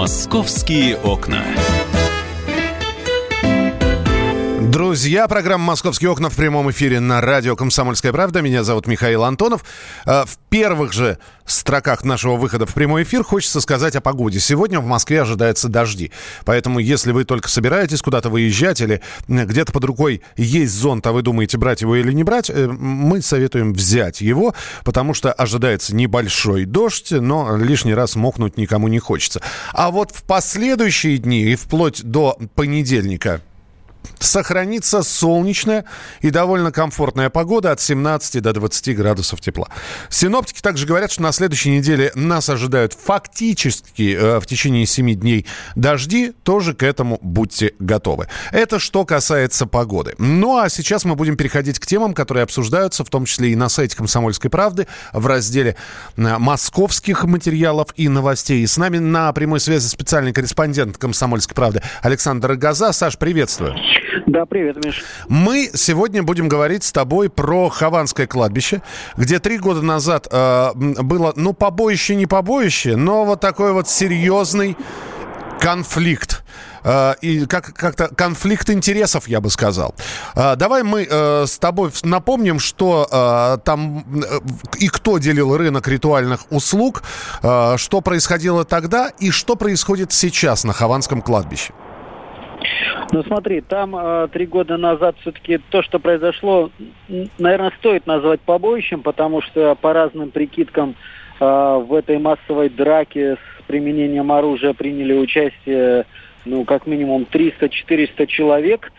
Московские окна. Друзья, программа «Московские окна» в прямом эфире на радио «Комсомольская правда». Меня зовут Михаил Антонов. Э, в первых же строках нашего выхода в прямой эфир хочется сказать о погоде. Сегодня в Москве ожидается дожди. Поэтому, если вы только собираетесь куда-то выезжать или где-то под рукой есть зонт, а вы думаете, брать его или не брать, э, мы советуем взять его, потому что ожидается небольшой дождь, но лишний раз мокнуть никому не хочется. А вот в последующие дни и вплоть до понедельника сохранится солнечная и довольно комфортная погода от 17 до 20 градусов тепла. Синоптики также говорят, что на следующей неделе нас ожидают фактически э, в течение 7 дней дожди. Тоже к этому будьте готовы. Это что касается погоды. Ну а сейчас мы будем переходить к темам, которые обсуждаются, в том числе и на сайте «Комсомольской правды» в разделе э, московских материалов и новостей. И с нами на прямой связи специальный корреспондент «Комсомольской правды» Александр Газа. Саш, приветствую. Да, привет, Миш. Мы сегодня будем говорить с тобой про Хованское кладбище, где три года назад э, было, ну, побоище, не побоище, но вот такой вот серьезный конфликт. Uh, и как, как-то конфликт интересов, я бы сказал. Uh, давай мы uh, с тобой напомним, что там и кто делил рынок ритуальных услуг, что происходило тогда и что происходит сейчас на Хованском кладбище. Ну смотри, там э, три года назад все-таки то, что произошло, наверное, стоит назвать побоищем, потому что по разным прикидкам э, в этой массовой драке с применением оружия приняли участие, ну, как минимум 300-400 человек.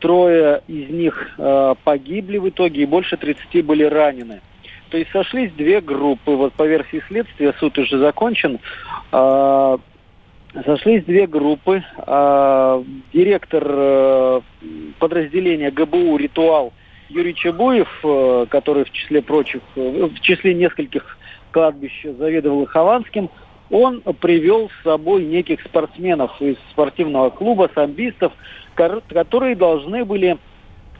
Трое из них э, погибли в итоге, и больше 30 были ранены. То есть сошлись две группы. Вот по версии следствия суд уже закончен. Э, Сошлись две группы. А, директор э, подразделения ГБУ «Ритуал» Юрий Чебуев, э, который в числе прочих, э, в числе нескольких кладбищ заведовал Хованским, он привел с собой неких спортсменов из спортивного клуба, самбистов, которые должны были,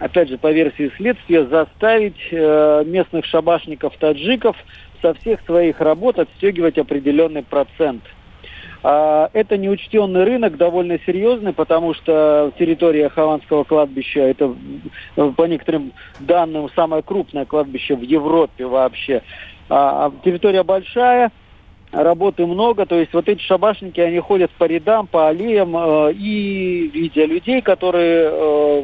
опять же, по версии следствия, заставить местных шабашников-таджиков со всех своих работ отстегивать определенный процент – это неучтенный рынок, довольно серьезный, потому что территория Хованского кладбища, это по некоторым данным самое крупное кладбище в Европе вообще. А, а территория большая, работы много, то есть вот эти шабашники, они ходят по рядам, по аллеям, э, и видя людей, которые э,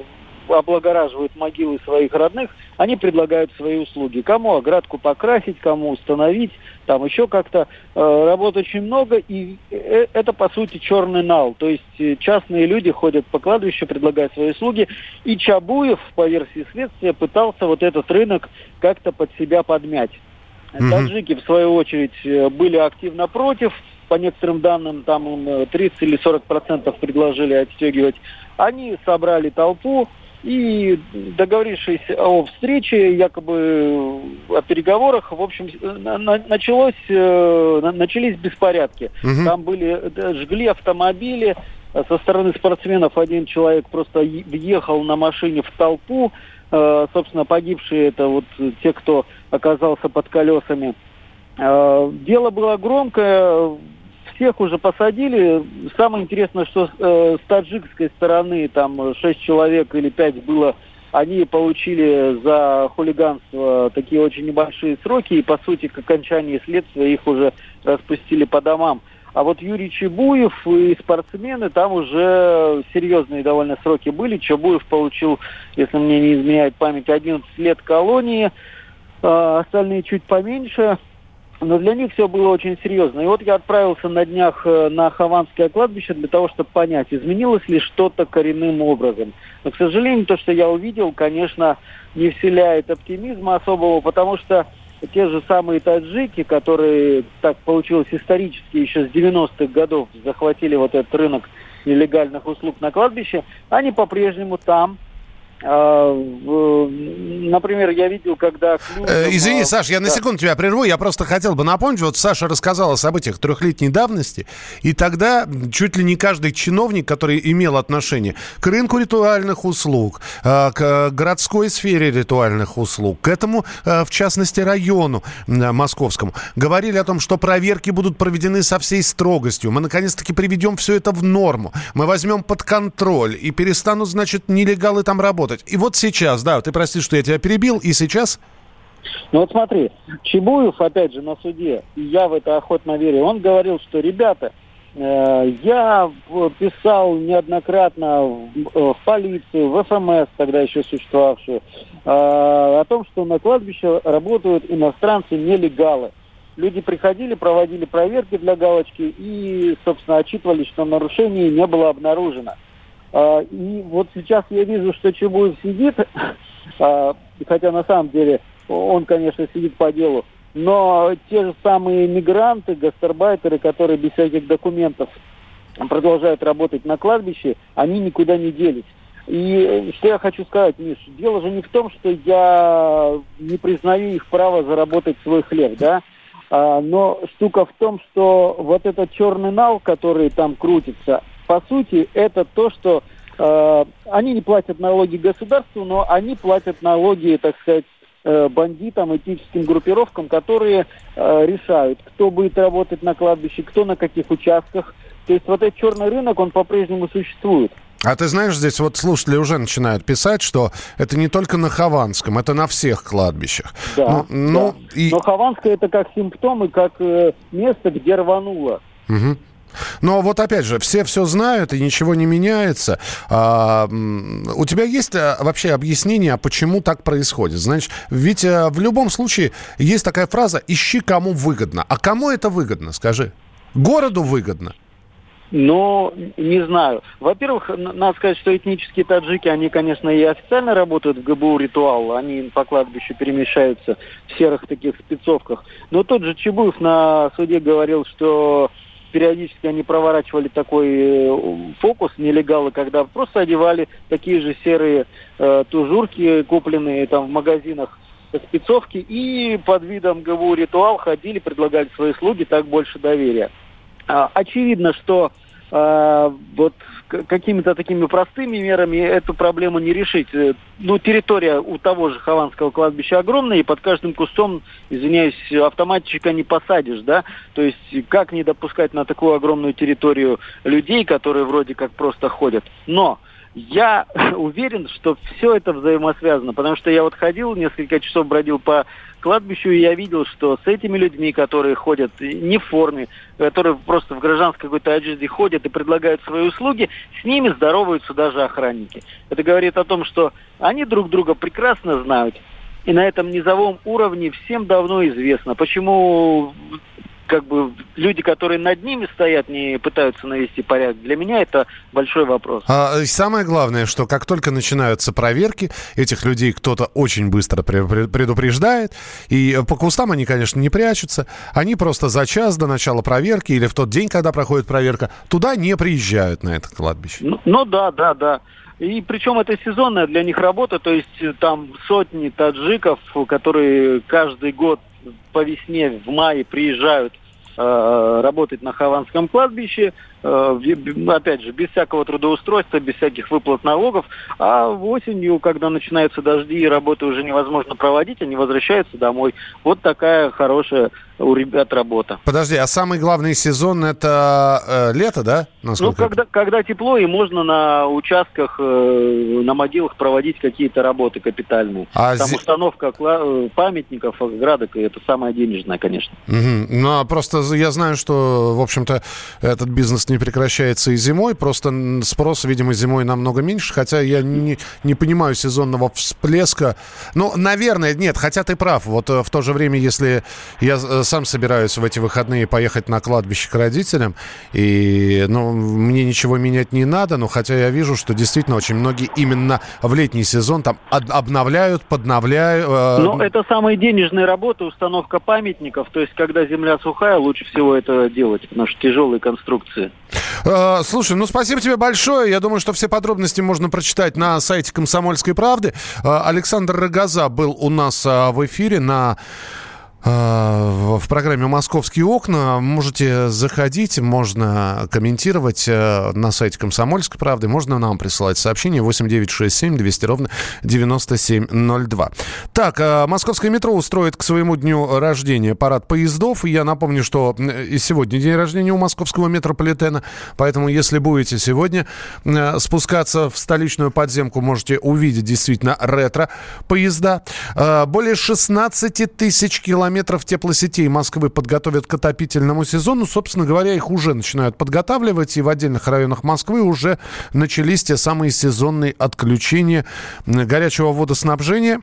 облагораживают могилы своих родных, они предлагают свои услуги. Кому оградку покрасить, кому установить, там еще как-то. Э, работ очень много, и э, это, по сути, черный нал. То есть э, частные люди ходят по кладбищу, предлагают свои услуги. И Чабуев, по версии следствия, пытался вот этот рынок как-то под себя подмять. Mm-hmm. Таджики, в свою очередь, были активно против. По некоторым данным, там 30 или 40 процентов предложили отстегивать. Они собрали толпу, и договорившись о встрече, якобы о переговорах, в общем, началось, э, начались беспорядки. Угу. Там были, жгли автомобили, со стороны спортсменов один человек просто въехал на машине в толпу. Э, собственно, погибшие это вот те, кто оказался под колесами. Э, дело было громкое, всех уже посадили. Самое интересное, что э, с таджикской стороны там шесть человек или пять было, они получили за хулиганство такие очень небольшие сроки, и по сути к окончании следствия их уже распустили по домам. А вот Юрий Чебуев и спортсмены, там уже серьезные довольно сроки были. Чебуев получил, если мне не изменяет память, 11 лет колонии, а остальные чуть поменьше но для них все было очень серьезно. И вот я отправился на днях э, на Хованское кладбище для того, чтобы понять, изменилось ли что-то коренным образом. Но, к сожалению, то, что я увидел, конечно, не вселяет оптимизма особого, потому что те же самые таджики, которые, так получилось исторически, еще с 90-х годов захватили вот этот рынок нелегальных услуг на кладбище, они по-прежнему там, например, я видел, когда... Клюзом, э, Извини, Саш, я на секунду тебя прерву. Я просто хотел бы напомнить, вот Саша рассказал о событиях трехлетней давности, и тогда чуть ли не каждый чиновник, который имел отношение к рынку ритуальных услуг, э, к городской сфере ритуальных услуг, к этому, в частности, району московскому, говорили о том, что проверки будут проведены со всей строгостью. Мы, наконец-таки, приведем все это в норму. Мы возьмем под контроль и перестанут, значит, нелегалы там работать работать. И вот сейчас, да, ты прости, что я тебя перебил, и сейчас... Ну вот смотри, Чебуев, опять же, на суде, и я в это охотно верю, он говорил, что, ребята, э, я писал неоднократно в, э, в полицию, в ФМС, тогда еще существовавшую, э, о том, что на кладбище работают иностранцы-нелегалы. Люди приходили, проводили проверки для галочки и, собственно, отчитывались, что нарушений не было обнаружено. И вот сейчас я вижу, что Чебуев сидит, а, хотя на самом деле он, конечно, сидит по делу, но те же самые мигранты, гастарбайтеры, которые без всяких документов продолжают работать на кладбище, они никуда не делись. И что я хочу сказать, Миш, дело же не в том, что я не признаю их право заработать свой хлеб, да, а, но штука в том, что вот этот черный нал, который там крутится, по сути, это то, что э, они не платят налоги государству, но они платят налоги, так сказать, э, бандитам, этническим группировкам, которые э, решают, кто будет работать на кладбище, кто на каких участках. То есть вот этот черный рынок, он по-прежнему существует. А ты знаешь, здесь вот слушатели уже начинают писать, что это не только на Хованском, это на всех кладбищах. Да, ну, ну, да. И... но Хованское это как симптом и как э, место, где рвануло. Угу. Но вот опять же, все все знают, и ничего не меняется. А, у тебя есть а, вообще объяснение, почему так происходит? Значит, ведь а, в любом случае есть такая фраза «ищи, кому выгодно». А кому это выгодно, скажи? Городу выгодно? Но не знаю. Во-первых, надо сказать, что этнические таджики, они, конечно, и официально работают в ГБУ «Ритуал». Они по кладбищу перемещаются в серых таких спецовках. Но тот же Чебуев на суде говорил, что периодически они проворачивали такой э, фокус, нелегалы, когда просто одевали такие же серые э, тужурки, купленные там в магазинах спецовки, и под видом ГВУ «Ритуал» ходили, предлагали свои услуги, так больше доверия. А, очевидно, что а, вот какими-то такими простыми мерами эту проблему не решить. Э, ну, территория у того же Хованского кладбища огромная, и под каждым кустом, извиняюсь, автоматчика не посадишь, да? То есть как не допускать на такую огромную территорию людей, которые вроде как просто ходят. Но я уверен, что все это взаимосвязано, потому что я вот ходил, несколько часов бродил по кладбищу, и я видел, что с этими людьми, которые ходят не в форме, которые просто в гражданской какой-то одежде ходят и предлагают свои услуги, с ними здороваются даже охранники. Это говорит о том, что они друг друга прекрасно знают, и на этом низовом уровне всем давно известно, почему как бы люди, которые над ними стоят, не пытаются навести порядок. Для меня это большой вопрос. А, самое главное, что как только начинаются проверки, этих людей кто-то очень быстро предупреждает. И по кустам они, конечно, не прячутся. Они просто за час до начала проверки или в тот день, когда проходит проверка, туда не приезжают на это кладбище. Ну, ну да, да, да. И причем это сезонная для них работа, то есть там сотни таджиков, которые каждый год по весне в мае приезжают Э, работать на Хованском кладбище, опять же, без всякого трудоустройства, без всяких выплат налогов. А осенью, когда начинаются дожди и работы уже невозможно проводить, они возвращаются домой. Вот такая хорошая у ребят работа. Подожди, а самый главный сезон это э, лето, да? Насколько ну, когда, когда тепло, и можно на участках, э, на могилах проводить какие-то работы капитальные. А Там зи... установка э, памятников, оградок, и это самое денежное, конечно. Угу. Ну, а просто я знаю, что, в общем-то, этот бизнес не прекращается и зимой, просто спрос, видимо, зимой намного меньше, хотя я не, не понимаю сезонного всплеска. Ну, наверное, нет, хотя ты прав. Вот э, в то же время, если я э, сам собираюсь в эти выходные поехать на кладбище к родителям, и, ну, мне ничего менять не надо, но хотя я вижу, что действительно очень многие именно в летний сезон там обновляют, подновляют. Э... Но это самые денежные работы, установка памятников, то есть когда земля сухая, лучше всего это делать, потому что тяжелые конструкции. Э, слушай, ну спасибо тебе большое. Я думаю, что все подробности можно прочитать на сайте «Комсомольской правды». Э, Александр Рогоза был у нас э, в эфире на в программе «Московские окна». Можете заходить, можно комментировать э, на сайте «Комсомольской правды», можно нам присылать сообщение 8967 200 ровно 9702. Так, э, московское метро устроит к своему дню рождения парад поездов. Я напомню, что и сегодня день рождения у московского метрополитена, поэтому если будете сегодня спускаться в столичную подземку, можете увидеть действительно ретро-поезда. Более 16 тысяч километров километров теплосетей Москвы подготовят к отопительному сезону. Собственно говоря, их уже начинают подготавливать, и в отдельных районах Москвы уже начались те самые сезонные отключения горячего водоснабжения.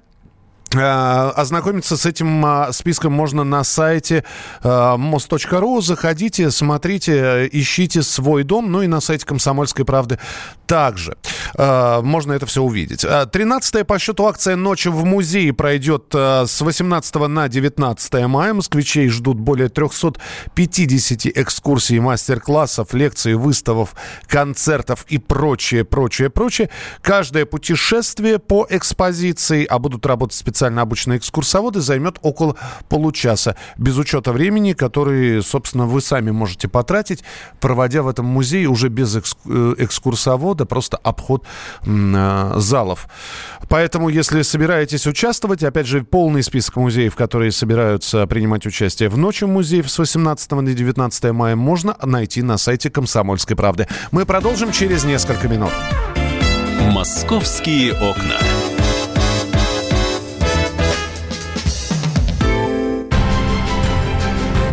Э, ознакомиться с этим а, списком можно на сайте э, мост.ру. Заходите, смотрите, ищите свой дом. Ну и на сайте «Комсомольской правды» также. Э, можно это все увидеть. 13 по счету акция «Ночи в музее» пройдет с 18 на 19 мая. Москвичей ждут более 350 экскурсий, мастер-классов, лекций, выставок, концертов и прочее, прочее, прочее. Каждое путешествие по экспозиции, а будут работать специалисты специально обученные экскурсоводы, займет около получаса, без учета времени, который, собственно, вы сами можете потратить, проводя в этом музее уже без э, экскурсовода, просто обход э, залов. Поэтому, если собираетесь участвовать, опять же, полный список музеев, которые собираются принимать участие в ночи музеев с 18 на 19 мая, можно найти на сайте «Комсомольской правды». Мы продолжим через несколько минут. «Московские окна».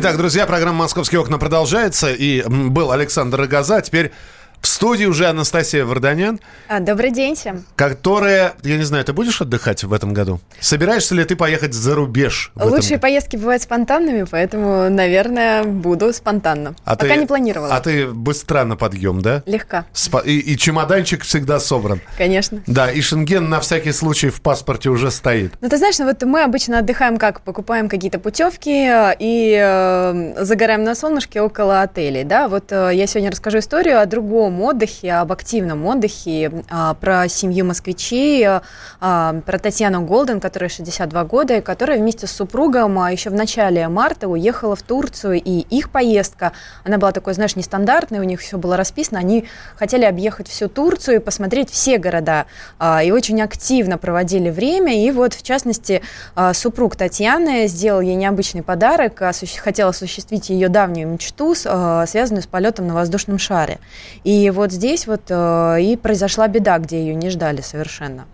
Итак, друзья, программа «Московские окна» продолжается. И был Александр Рогоза. Теперь в студии уже Анастасия Варданян. А, добрый день всем. Которая, я не знаю, ты будешь отдыхать в этом году? Собираешься ли ты поехать за рубеж? Лучшие этом... поездки бывают спонтанными, поэтому, наверное, буду спонтанно. А Пока ты, не планировала. А ты быстро на подъем, да? Легко. Спо... И, и чемоданчик всегда собран. Конечно. Да, и шенген на всякий случай в паспорте уже стоит. Ну, ты знаешь, ну, вот мы обычно отдыхаем как? Покупаем какие-то путевки и э, загораем на солнышке около отелей, да? Вот э, я сегодня расскажу историю о другом здоровом отдыхе, об активном отдыхе, а, про семью москвичей, а, про Татьяну Голден, которая 62 года, и которая вместе с супругом а, еще в начале марта уехала в Турцию, и их поездка, она была такой, знаешь, нестандартной, у них все было расписано, они хотели объехать всю Турцию и посмотреть все города, и очень активно проводили время, и вот, в частности, супруг Татьяны сделал ей необычный подарок, хотел осуществить ее давнюю мечту, связанную с полетом на воздушном шаре. И и вот здесь вот э, и произошла беда, где ее не ждали совершенно.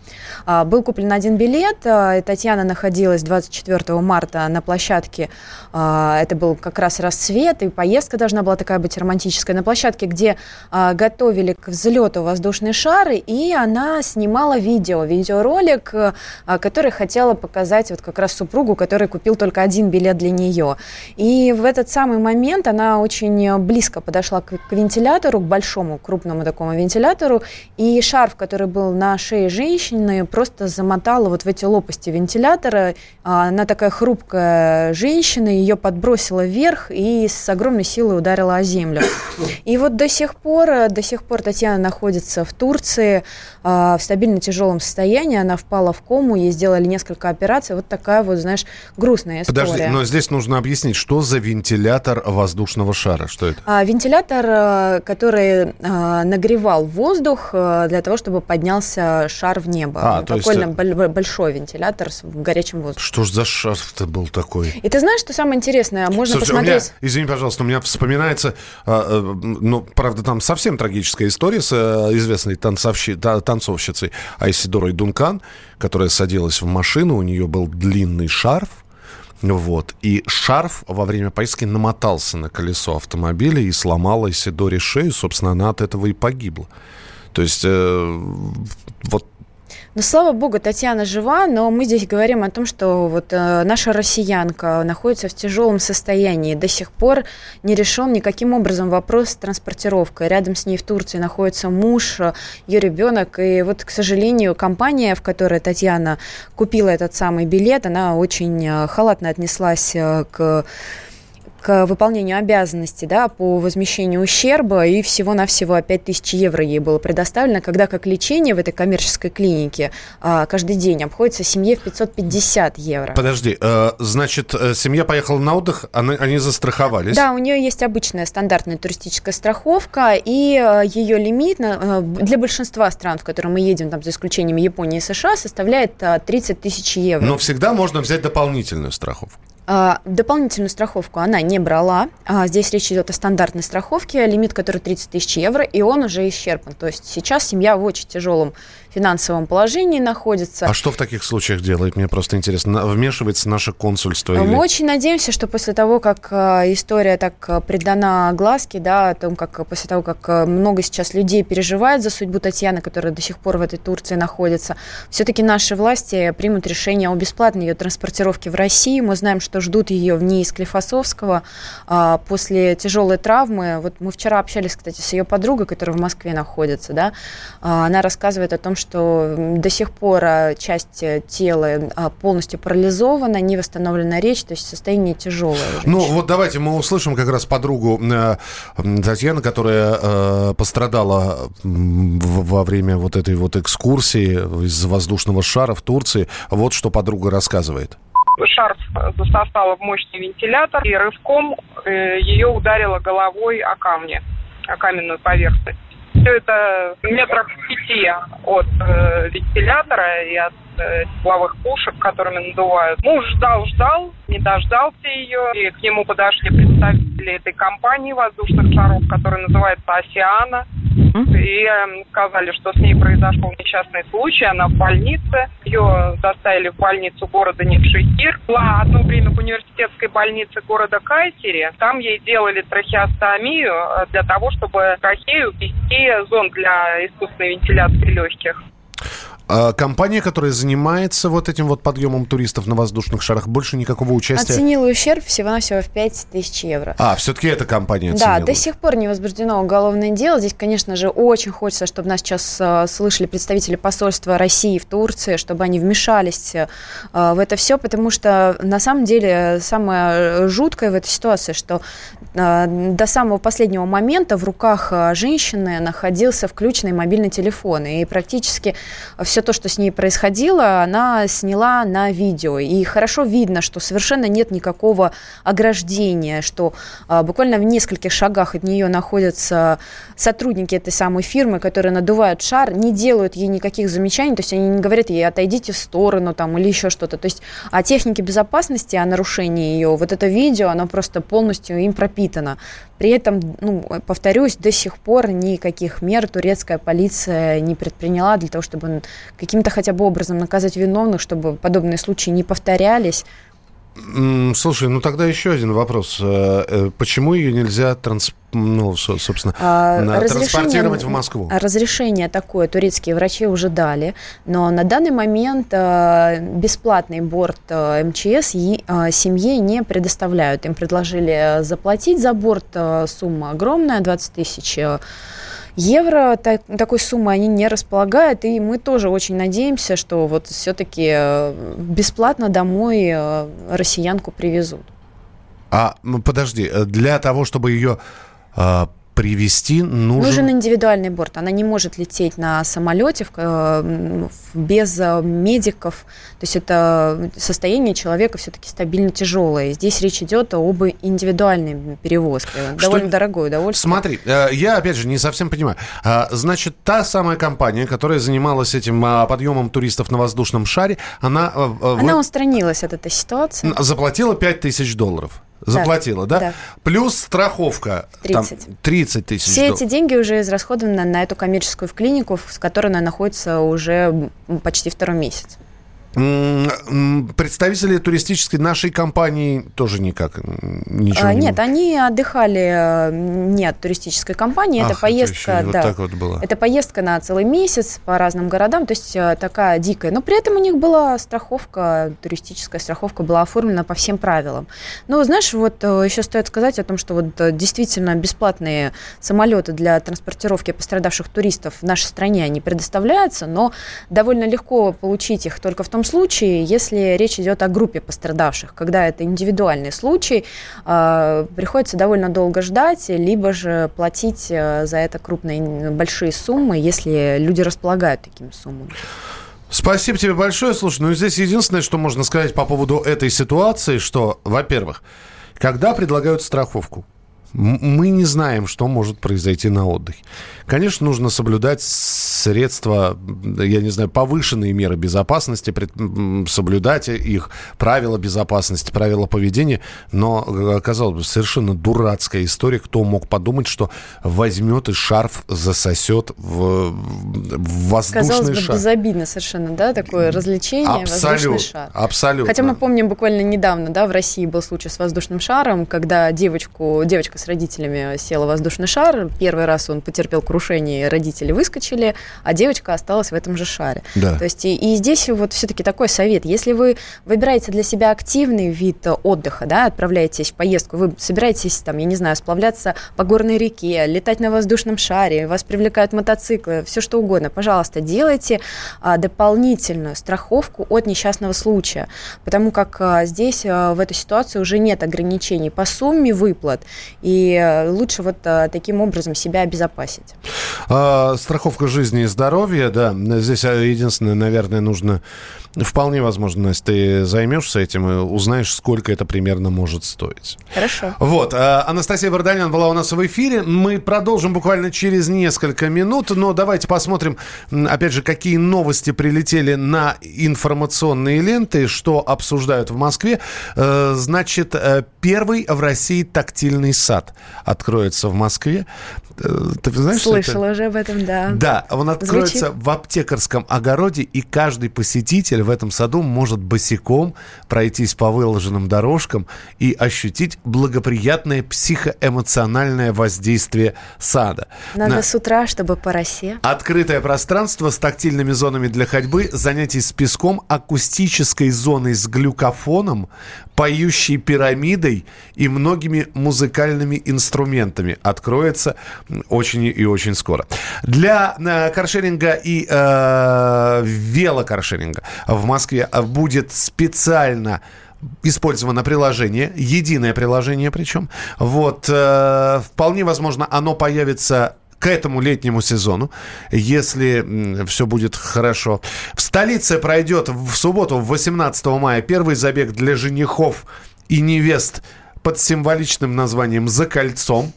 А, был куплен один билет, э, Татьяна находилась 24 марта на площадке, э, это был как раз рассвет, и поездка должна была такая быть романтическая, на площадке, где э, готовили к взлету воздушные шары, и она снимала видео, видеоролик, э, который хотела показать вот как раз супругу, который купил только один билет для нее. И в этот самый момент она очень близко подошла к, к вентилятору, к большому большому крупному такому вентилятору, и шарф, который был на шее женщины, просто замотала вот в эти лопасти вентилятора. А, она такая хрупкая женщина, ее подбросила вверх и с огромной силой ударила о землю. И вот до сих пор, до сих пор Татьяна находится в Турции а, в стабильно тяжелом состоянии, она впала в кому, ей сделали несколько операций, вот такая вот, знаешь, грустная история. Подожди, но здесь нужно объяснить, что за вентилятор воздушного шара, что это? А, вентилятор, э, который нагревал воздух а, для того, чтобы поднялся шар в небо. А, то Довольно есть... Э, большой вентилятор с горячим воздухом. Что ж за шар-то был такой? И ты знаешь, что самое интересное? Можно Слушай, посмотреть... Меня, извини, пожалуйста, у меня вспоминается, ну, правда, там совсем трагическая история с известной танцовщи... танцовщицей Айсидорой Дункан, которая садилась в машину, у нее был длинный шарф, Вот. И шарф во время поездки намотался на колесо автомобиля и сломала Исидоре шею. Собственно, она от этого и погибла. То есть э, вот ну, слава богу, Татьяна жива, но мы здесь говорим о том, что вот э, наша россиянка находится в тяжелом состоянии. До сих пор не решен никаким образом вопрос с транспортировкой. Рядом с ней в Турции находится муж, ее ребенок. И вот, к сожалению, компания, в которой Татьяна купила этот самый билет, она очень э, халатно отнеслась э, к к выполнению обязанностей да, по возмещению ущерба, и всего-навсего 5000 евро ей было предоставлено, когда как лечение в этой коммерческой клинике а, каждый день обходится семье в 550 евро. Подожди, э, значит, э, семья поехала на отдых, они, они застраховались? Да, у нее есть обычная стандартная туристическая страховка, и э, ее лимит на, для большинства стран, в которые мы едем, там, за исключением Японии и США, составляет 30 тысяч евро. Но всегда можно взять дополнительную страховку. А, дополнительную страховку она не брала. А, здесь речь идет о стандартной страховке, лимит которой 30 тысяч евро, и он уже исчерпан. То есть сейчас семья в очень тяжелом финансовом положении находится. А что в таких случаях делает? Мне просто интересно. Вмешивается наше консульство? Мы или... очень надеемся, что после того, как э, история так э, придана глазке, да, о том, как после того, как э, много сейчас людей переживает за судьбу Татьяны, которая до сих пор в этой Турции находится, все-таки наши власти примут решение о бесплатной ее транспортировке в Россию. Мы знаем, что ждут ее в ней из Клифосовского а, после тяжелой травмы. Вот мы вчера общались, кстати, с ее подругой, которая в Москве находится, да, а, она рассказывает о том, что что до сих пор а, часть э, тела а, полностью парализована, не восстановлена речь, то есть состояние тяжелое. Ну вот давайте мы услышим как раз подругу э, Татьяны, которая э, пострадала во время вот этой вот экскурсии из воздушного шара в Турции. Вот что подруга рассказывает шарф засосала в мощный вентилятор и рывком ее ударила головой о камни, о каменную поверхность все это метрах пяти от э, вентилятора и от э, тепловых пушек, которыми надувают. Муж ждал-ждал, не дождался ее, и к нему подошли представители этой компании воздушных шаров, которая называется И э, сказали, что с ней произошел несчастный случай, она в больнице. Ее доставили в больницу города Невшехир. Была одно время в университетской больнице города Кайсери. Там ей делали трахеостомию э, для того, чтобы трахею ввести зонд для искусственной вентиляции легких. А компания, которая занимается вот этим вот подъемом туристов на воздушных шарах, больше никакого участия? Оценила ущерб всего-навсего в 5 тысяч евро. А, все-таки эта компания оценила? Да, до сих пор не возбуждено уголовное дело. Здесь, конечно же, очень хочется, чтобы нас сейчас э, слышали представители посольства России в Турции, чтобы они вмешались э, в это все, потому что на самом деле самое жуткое в этой ситуации, что э, до самого последнего момента в руках женщины находился включенный мобильный телефон, и практически все все то, что с ней происходило, она сняла на видео. И хорошо видно, что совершенно нет никакого ограждения, что а, буквально в нескольких шагах от нее находятся сотрудники этой самой фирмы, которые надувают шар, не делают ей никаких замечаний, то есть они не говорят ей отойдите в сторону там или еще что-то. То есть о технике безопасности, о нарушении ее, вот это видео, оно просто полностью им пропитано. При этом, ну, повторюсь, до сих пор никаких мер турецкая полиция не предприняла для того, чтобы каким-то хотя бы образом наказать виновных, чтобы подобные случаи не повторялись. Слушай, ну тогда еще один вопрос. Э, э, почему ее нельзя транс... ну, собственно, а, транспортировать в Москву? Разрешение такое турецкие врачи уже дали, но на данный момент э, бесплатный борт МЧС семье не предоставляют. Им предложили заплатить за борт, сумма огромная, 20 тысяч евро так, такой суммы они не располагают, и мы тоже очень надеемся, что вот все-таки э, бесплатно домой э, россиянку привезут. А, подожди, э, для того, чтобы ее привести нужен... Нужен индивидуальный борт. Она не может лететь на самолете в, без э, медиков. То есть это состояние человека все-таки стабильно тяжелое. Здесь речь идет об индивидуальной перевозке. Что... Довольно дорогое удовольствие. Смотри, э, я опять же не совсем понимаю. А, значит, та самая компания, которая занималась этим а, подъемом туристов на воздушном шаре, она... Э, она устранилась от этой ситуации. Заплатила 5000 долларов заплатила, да? да? Плюс страховка. 30. Там, 30 тысяч. Все эти деньги уже израсходованы на эту коммерческую клинику, с которой она находится уже почти второй месяц. Представители туристической нашей компании тоже никак ничего а, не Нет, они отдыхали э, не от туристической компании. Ах, это поездка, это да. Вот так вот было. Это поездка на целый месяц по разным городам, то есть э, такая дикая. Но при этом у них была страховка, туристическая страховка была оформлена по всем правилам. Но знаешь, вот э, еще стоит сказать о том, что вот действительно бесплатные самолеты для транспортировки пострадавших туристов в нашей стране они предоставляются, но довольно легко получить их только в том случае, если речь идет о группе пострадавших. Когда это индивидуальный случай, э, приходится довольно долго ждать, либо же платить э, за это крупные, большие суммы, если люди располагают такими суммами. Спасибо тебе большое. Слушай, ну здесь единственное, что можно сказать по поводу этой ситуации, что, во-первых, когда предлагают страховку, мы не знаем, что может произойти на отдыхе. Конечно, нужно соблюдать средства, я не знаю, повышенные меры безопасности, соблюдать их, правила безопасности, правила поведения. Но, казалось бы, совершенно дурацкая история. Кто мог подумать, что возьмет и шарф засосет в, воздушный Казалось бы, шар. безобидно совершенно, да, такое развлечение, Абсолют, воздушный шар. Абсолютно. Хотя мы помним буквально недавно, да, в России был случай с воздушным шаром, когда девочку, девочка с родителями села воздушный шар. Первый раз он потерпел крушение, родители выскочили, а девочка осталась в этом же шаре. Да. То есть и, и здесь вот все-таки такой совет. Если вы выбираете для себя активный вид отдыха, да, отправляетесь в поездку, вы собираетесь там, я не знаю, сплавляться по горной реке, летать на воздушном шаре, вас привлекают мотоциклы, все что угодно, пожалуйста, делайте а, дополнительную страховку от несчастного случая, потому как а, здесь а, в этой ситуации уже нет ограничений по сумме выплат, и а, лучше вот а, таким образом себя обезопасить. А, страховка жизни и здоровья, да. Здесь а, единственное, наверное, нужно... Вполне возможно, если ты займешься этим и узнаешь, сколько это примерно может стоить. Хорошо. Вот. а, Анастасия Варданян была у нас в эфире. Мы продолжим буквально через несколько минут. Но давайте посмотрим, опять же, какие новости прилетели на информационные ленты, что обсуждают в Москве. Э, Значит, э, первый в России тактильный сад откроется в Москве. Э, Ты знаешь, что это? Слышала уже об этом, да. Да, он откроется Звучит. в аптекарском огороде, и каждый посетитель в этом саду может босиком пройтись по выложенным дорожкам и ощутить благоприятное психоэмоциональное воздействие сада. Надо На- с утра, чтобы по росе. Открытое пространство с тактильными зонами для ходьбы, занятий с песком, акустической зоной с глюкофоном, поющей пирамидой и многими музыкальными инструментами. Откроется очень и очень скоро. Для э, каршеринга и э, велокаршеринга в Москве э, будет специально использовано приложение, единое приложение причем. Вот, э, вполне возможно, оно появится к этому летнему сезону, если все будет хорошо. В столице пройдет в субботу, 18 мая, первый забег для женихов и невест под символичным названием «За кольцом».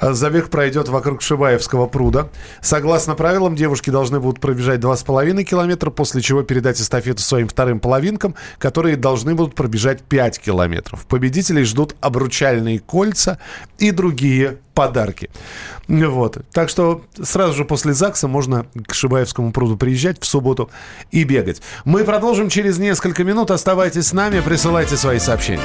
Э, Забег пройдет вокруг Шибаевского пруда. Согласно правилам, девушки должны будут пробежать 2,5 километра, после чего передать эстафету своим вторым половинкам, которые должны будут пробежать 5 километров. Победителей ждут обручальные кольца и другие подарки. Вот. Так что сразу же после ЗАГСа можно к Шибаевскому пруду приезжать в субботу и бегать. Мы продолжим через несколько минут. Оставайтесь с нами, присылайте свои сообщения.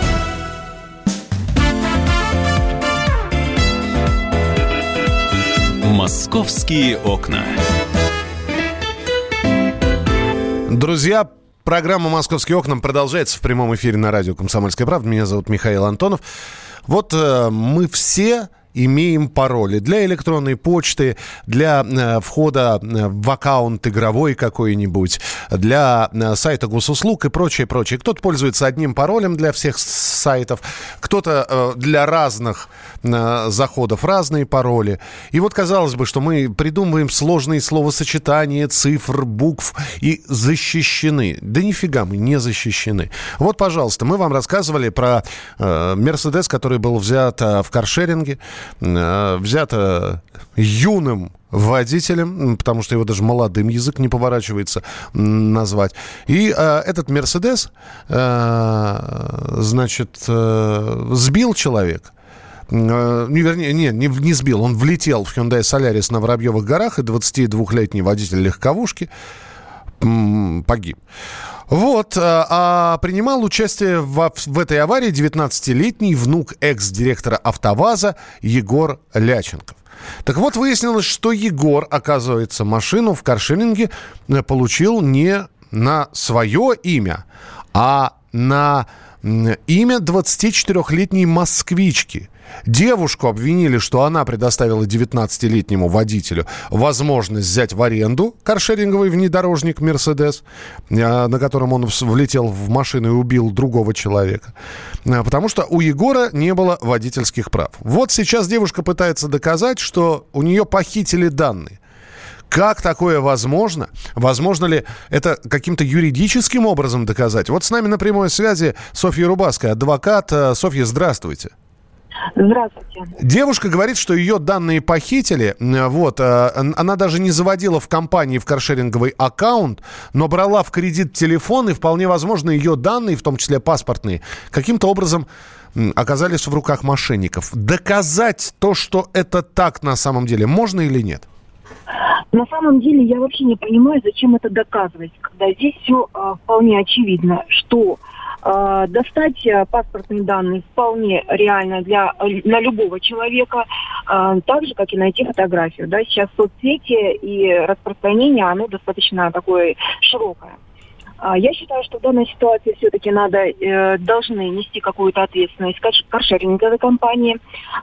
«Московские окна». Друзья, программа «Московские окна» продолжается в прямом эфире на радио «Комсомольская правда». Меня зовут Михаил Антонов. Вот э, мы все имеем пароли для электронной почты, для э, входа э, в аккаунт игровой какой-нибудь, для э, сайта госуслуг и прочее, прочее. Кто-то пользуется одним паролем для всех сайтов, кто-то для разных заходов разные пароли. И вот казалось бы, что мы придумываем сложные словосочетания, цифр, букв и защищены. Да нифига мы не защищены. Вот, пожалуйста, мы вам рассказывали про Мерседес, который был взят в каршеринге, э, взят э, юным водителем, потому что его даже молодым язык не поворачивается назвать. И э, этот Мерседес, э, значит, э, сбил человека. Э, не, вернее, не, не, не сбил, он влетел в Hyundai Solaris на Воробьевых горах, и 22-летний водитель легковушки погиб. Вот, э, а принимал участие в, в этой аварии 19-летний внук экс-директора «АвтоВАЗа» Егор Ляченков. Так вот, выяснилось, что Егор, оказывается, машину в каршеринге э, получил не на свое имя, а на имя 24-летней москвички. Девушку обвинили, что она предоставила 19-летнему водителю возможность взять в аренду каршеринговый внедорожник «Мерседес», э, на котором он влетел в машину и убил другого человека. Э, потому что у Егора не было водительских прав. Вот сейчас девушка пытается доказать, что у нее похитили данные. Как такое возможно? Возможно ли это каким-то юридическим образом доказать? Вот с нами на прямой связи Софья Рубаская, адвокат. Э, Софья, здравствуйте. Здравствуйте. Девушка говорит, что ее данные похитили. Вот, э, она даже не заводила в компании в каршеринговый аккаунт, но брала в кредит телефон, и вполне возможно ее данные, в том числе паспортные, каким-то образом оказались в руках мошенников. Доказать то, что это так на самом деле, можно или нет? На самом деле я вообще не понимаю, зачем это доказывать, когда здесь все э, вполне очевидно, что э, достать э, паспортные данные вполне реально для на любого человека, э, так же как и найти фотографию. Да, сейчас соцсети и распространение оно достаточно такое широкое. А, я считаю, что в данной ситуации все-таки надо, э, должны нести какую-то ответственность каршеринговой компании,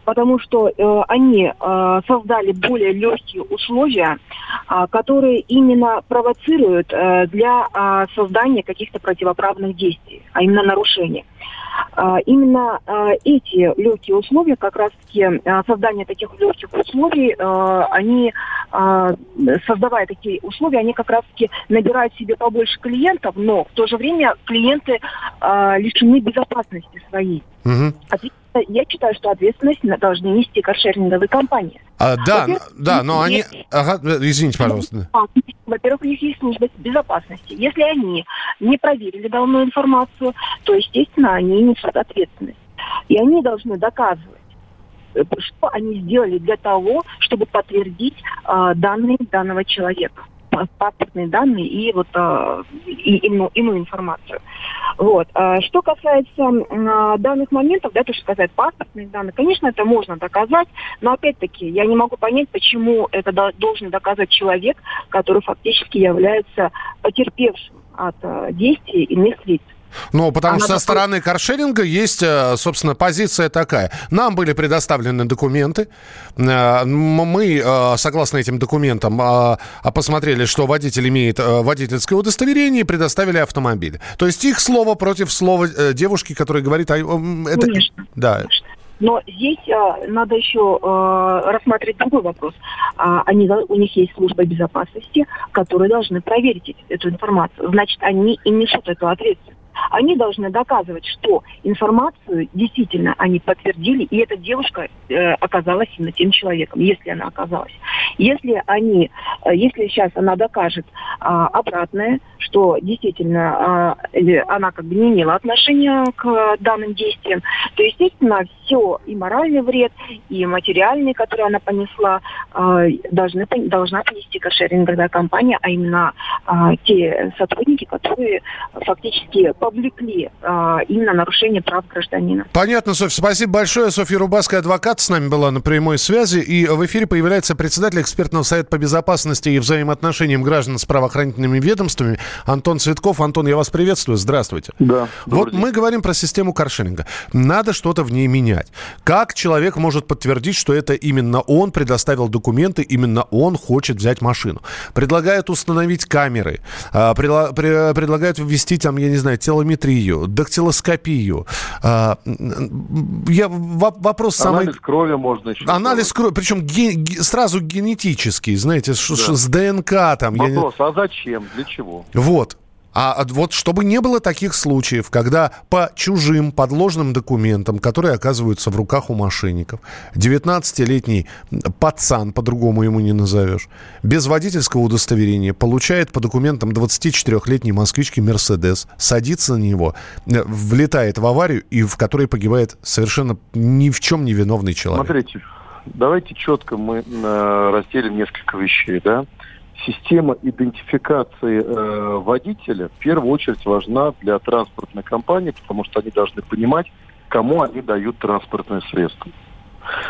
потому что э, они э, создали более легкие условия, э, которые именно провоцируют для э, создания каких-то противоправных действий, а именно нарушений. А, именно а, эти легкие условия, как раз-таки а, создание таких легких условий, они, создавая такие условия, они как раз-таки набирают себе побольше клиентов, но в то же время клиенты лишены безопасности своей. Угу. Я считаю, что ответственность должны нести каршеринговые компании. А, да, да, но они... Ага, извините, пожалуйста. Во-первых, у них есть служба безопасности. Если они не проверили данную информацию, то, естественно, они несут ответственность. И они должны доказывать, э, что они сделали для того, чтобы подтвердить э, данные данного человека паспортные данные и вот э, и, иную, иную информацию. Вот. А что касается э, данных моментов, да, то, что касается паспортных данных, конечно, это можно доказать, но опять-таки я не могу понять, почему это должен доказать человек, который фактически является потерпевшим от э, действий иных лиц. Ну, потому Она что со стороны каршеринга есть, э, собственно, позиция такая. Нам были предоставлены документы. Э, мы, э, согласно этим документам, а посмотрели, что водитель имеет водительское удостоверение и предоставили автомобиль. То есть их слово против слова девушки, которая говорит... Это... Конечно. Да. Но здесь а, надо еще а, рассматривать другой вопрос. А, они, у них есть служба безопасности, которые должны проверить эту информацию. Значит, они и несут эту ответственность они должны доказывать, что информацию действительно они подтвердили, и эта девушка э, оказалась именно тем человеком, если она оказалась. Если они, э, если сейчас она докажет э, обратное, что действительно э, она как бы не имела отношения к данным действиям, то, естественно, все и моральный вред, и материальный, который она понесла, э, должны, должна понести кошеринговая компания, а именно э, те сотрудники, которые фактически повлекли а, именно нарушение прав гражданина. Понятно, Софья. Спасибо большое. Софья Рубаская, адвокат, с нами была на прямой связи. И в эфире появляется председатель экспертного совета по безопасности и взаимоотношениям граждан с правоохранительными ведомствами Антон Цветков. Антон, я вас приветствую. Здравствуйте. Да. Вот день. мы говорим про систему каршеринга. Надо что-то в ней менять. Как человек может подтвердить, что это именно он предоставил документы, именно он хочет взять машину? Предлагают установить камеры, а, предлагают ввести там, я не знаю, телометрию, дактилоскопию. А, я, вопрос самый... Анализ крови можно еще. Анализ крови, причем ге, сразу генетический, знаете, да. с ДНК там. Вопрос, я... а зачем, для чего? Вот. А вот чтобы не было таких случаев, когда по чужим подложным документам, которые оказываются в руках у мошенников, 19-летний пацан, по-другому ему не назовешь, без водительского удостоверения получает по документам 24-летней москвички Мерседес, садится на него, э, влетает в аварию, и в которой погибает совершенно ни в чем не виновный человек. Смотрите, давайте четко мы э, разделим несколько вещей, да система идентификации э, водителя в первую очередь важна для транспортной компании, потому что они должны понимать, кому они дают транспортное средство.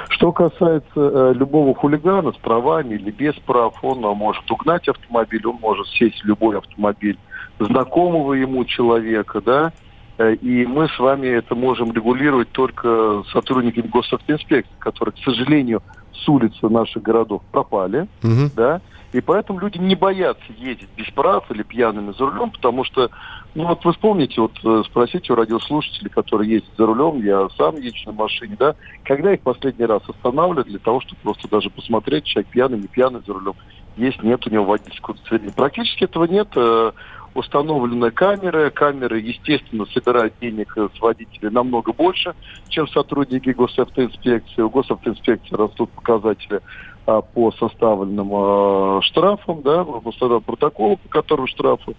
Что касается э, любого хулигана с правами или без прав, он может угнать автомобиль, он может сесть в любой автомобиль знакомого ему человека, да, и мы с вами это можем регулировать только сотрудниками госавтоинспекции, которые, к сожалению, с улицы наших городов пропали, угу. да, и поэтому люди не боятся ездить без прав или пьяными за рулем, потому что, ну вот вы вспомните, вот э, спросите у радиослушателей, которые ездят за рулем, я сам езжу на машине, да, когда их последний раз останавливали для того, чтобы просто даже посмотреть, человек пьяный, не пьяный за рулем, есть, нет у него водительского удостоверения. Практически этого нет э, установлены камеры. Камеры, естественно, собирают денег с водителей намного больше, чем сотрудники госавтоинспекции. У госавтоинспекции растут показатели а, по составленным а, штрафам, да, по протоколу, по которому штрафы.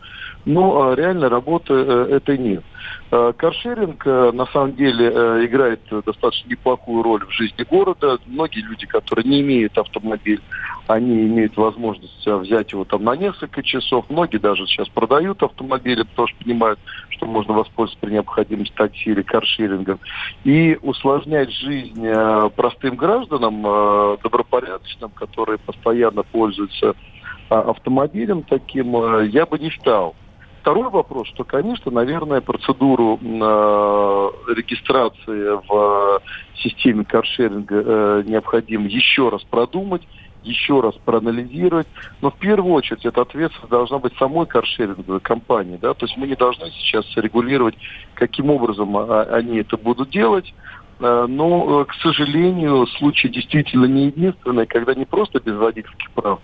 Но а, реально работы э, этой нет. Каршеринг э, на самом деле э, играет достаточно неплохую роль в жизни города. Многие люди, которые не имеют автомобиль, они имеют возможность взять его там на несколько часов. Многие даже сейчас продают автомобили, потому что понимают, что можно воспользоваться при необходимости такси или каршерингом. И усложнять жизнь простым гражданам добропорядочно гражданам, которые постоянно пользуются автомобилем таким, я бы не стал. Второй вопрос, что, конечно, наверное, процедуру э, регистрации в системе каршеринга э, необходимо еще раз продумать, еще раз проанализировать. Но в первую очередь эта ответственность должна быть самой каршеринговой компании. Да? То есть мы не должны сейчас регулировать, каким образом они это будут делать. Э, но, э, к сожалению, случай действительно не единственный, когда не просто без водительских прав,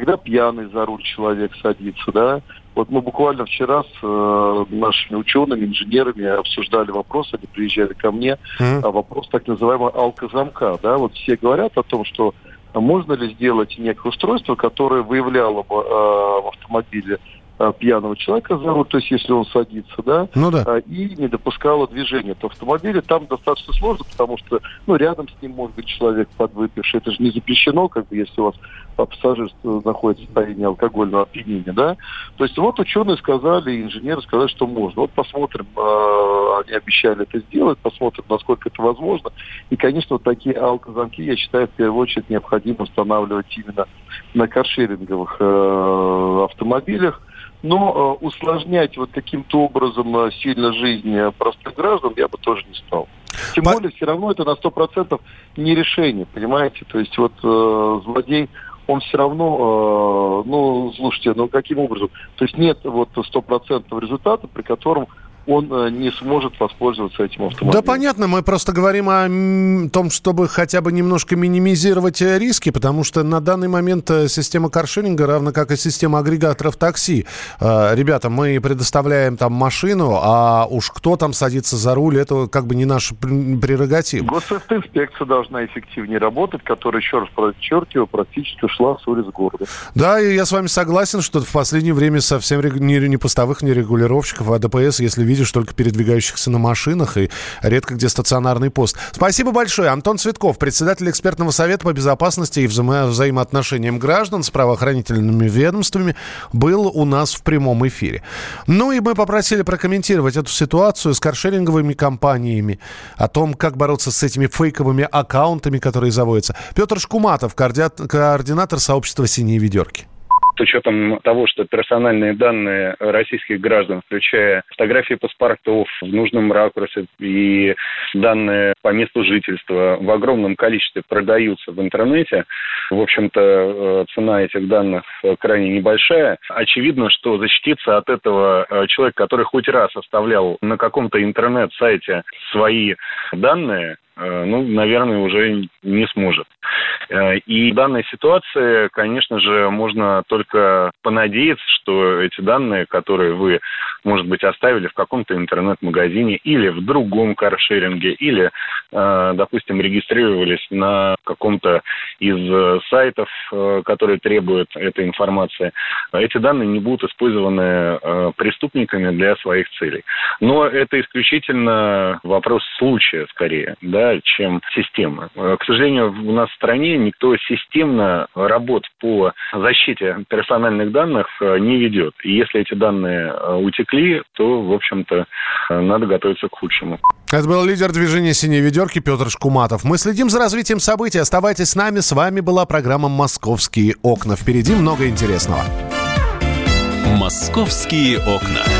когда пьяный за руль человек садится, да. Вот мы буквально вчера с э, нашими учеными, инженерами обсуждали вопрос, они приезжали ко мне, mm-hmm. вопрос так называемого алкозамка, да. Вот все говорят о том, что можно ли сделать некое устройство, которое выявляло бы э, в автомобиле а, пьяного человека за руль, то есть если он садится, да, ну, да. А, и не допускала движения. То автомобиле там достаточно сложно, потому что ну, рядом с ним может быть человек подвыпивший. Это же не запрещено, как бы, если у вас пассажир находится в состоянии алкогольного опьянения, да. То есть вот ученые сказали, инженеры сказали, что можно. Вот посмотрим, э, они обещали это сделать, посмотрим, насколько это возможно. И, конечно, вот такие алкозамки, я считаю, в первую очередь необходимо устанавливать именно на каршеринговых э, автомобилях. Но э, усложнять вот каким-то образом э, сильно жизнь э, простых граждан я бы тоже не стал. Тем По... более, все равно это на сто процентов не решение, понимаете? То есть вот э, злодей, он все равно, э, ну, слушайте, ну каким образом? То есть нет вот стопроцентного результата, при котором он э, не сможет воспользоваться этим автомобилем. Да, понятно. Мы просто говорим о том, чтобы хотя бы немножко минимизировать э, риски, потому что на данный момент э, система каршеринга, равно как и система агрегаторов такси. Ребята, мы предоставляем там машину, а уж кто там садится за руль, это как бы не наш прерогатив. Госавтоинспекция должна эффективнее работать, которая, еще раз подчеркиваю, практически ушла с улиц города. Да, и я с вами согласен, что в последнее время совсем не, не постовых, не регулировщиков, а ДПС, если видишь только передвигающихся на машинах и редко где стационарный пост. Спасибо большое. Антон Цветков, председатель экспертного совета по безопасности и взаимо- взаимоотношениям граждан с правоохранительными ведомствами, был у нас в прямом эфире. Ну и мы попросили прокомментировать эту ситуацию с каршеринговыми компаниями, о том, как бороться с этими фейковыми аккаунтами, которые заводятся. Петр Шкуматов, координатор сообщества «Синие ведерки». С учетом того, что персональные данные российских граждан, включая фотографии паспортов в нужном ракурсе и данные по месту жительства в огромном количестве продаются в интернете, в общем-то, э, цена этих данных крайне небольшая. Очевидно, что защититься от этого э, человек, который хоть раз оставлял на каком-то интернет-сайте свои данные, ну, наверное, уже не сможет. Э, и в данной ситуации, конечно же, можно только понадеяться, что эти данные, которые вы, может быть, оставили в каком-то интернет-магазине или в другом каршеринге, или, э, допустим, регистрировались на каком-то из сайтов, которые требуют этой информации, эти данные не будут использованы преступниками для своих целей. Но это исключительно вопрос случая, скорее, да, чем система. Э, к сожалению, у нас в стране никто системно работ по защите персональных данных э, не ведет. И если эти данные э, утекли, то, в общем-то, надо готовиться к худшему. Это был лидер движения «Синей ведерки» Петр Шкуматов. Мы следим за развитием событий. Оставайтесь с нами. С вами была программа «Московские окна». Впереди много интересного. «Московские окна».